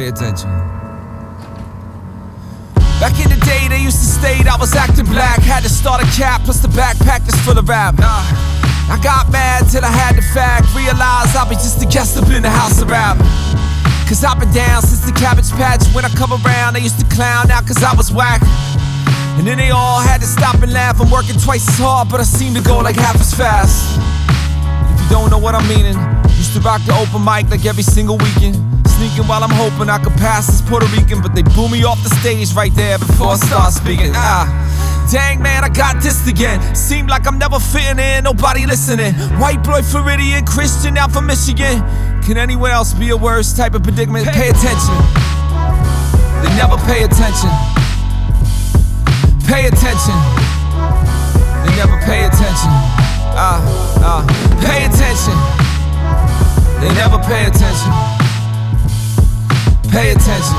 Pay attention. Back in the day, they used to state I was acting black. Had to start a cap, plus the backpack that's full of rap. Nah. I got mad till I had the fact. Realized I'll be just a guest up in the house of rap. Cause I've been down since the cabbage patch. When I come around, they used to clown out cause I was whack. And then they all had to stop and laugh. I'm working twice as hard, but I seem to go like half as fast. If you don't know what I'm meaning, used to rock the open mic like every single weekend. Sneaking while I'm hoping I could pass as Puerto Rican, but they boo me off the stage right there before I start speaking. Ah. Dang man, I got this again. Seem like I'm never fitting in, nobody listening. White boy Floridian, Christian out from Michigan. Can anyone else be a worse type of predicament? Pay attention. They never pay attention. Pay attention. They never pay attention. Ah, ah. Pay attention. They never pay attention. Pay attention.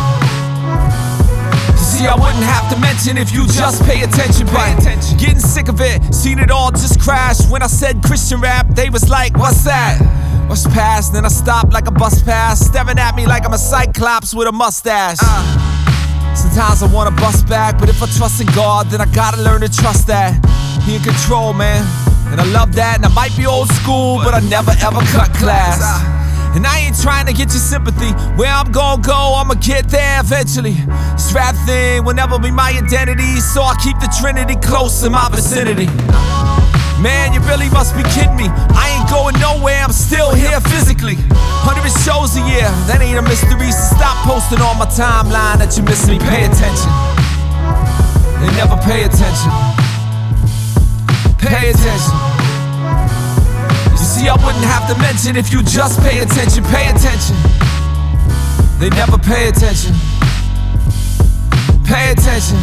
See, I wouldn't have to mention if you just pay attention. Pay attention. Getting sick of it, seen it all just crash. When I said Christian rap, they was like, What's that? What's past? Then I stopped like a bus pass, staring at me like I'm a cyclops with a mustache. Uh. Sometimes I wanna bust back, but if I trust in God, then I gotta learn to trust that He in control, man. And I love that, and I might be old school, but I never ever cut class. Uh. And I ain't trying to get your sympathy. Where I'm gonna go, I'ma get there eventually. This rap thing will never be my identity, so I keep the Trinity close in my vicinity. Man, you really must be kidding me. I ain't going nowhere, I'm still here physically. 100 shows a year, that ain't a mystery. So stop posting on my timeline that you miss me. Pay attention. They never pay attention. Pay attention. See, I wouldn't have to mention if you just pay attention. Pay attention. They never pay attention. Pay attention.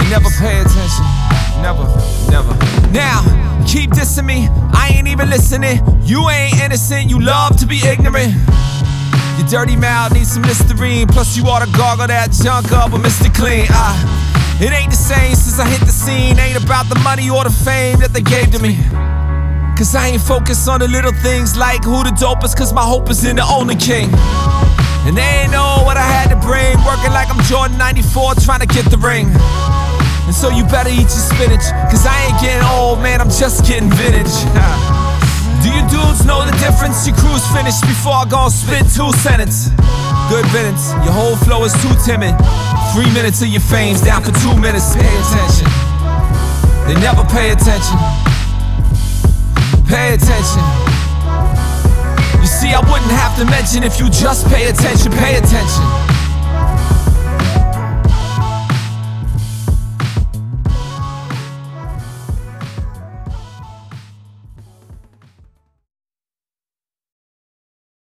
They never pay attention. Never, never. Now, keep dissing me. I ain't even listening. You ain't innocent. You love to be ignorant. Your dirty mouth needs some Listerine. Plus, you ought to gargle that junk up with Mr. Clean. Ah, it ain't the same since I hit the scene. Ain't about the money or the fame that they gave to me. Cause I ain't focused on the little things like who the dopest, cause my hope is in the only king. And they ain't know what I had to bring. Working like I'm Jordan 94, trying to get the ring. And so you better eat your spinach, cause I ain't getting old, man, I'm just getting vintage. Do you dudes know the difference? Your crew's finished before I go and spit two sentences. Good minutes, your whole flow is too timid. Three minutes of your fame's down for two minutes. Pay attention. They never pay attention. Pay attention. You see, I wouldn't have to mention if you just pay attention. Pay attention.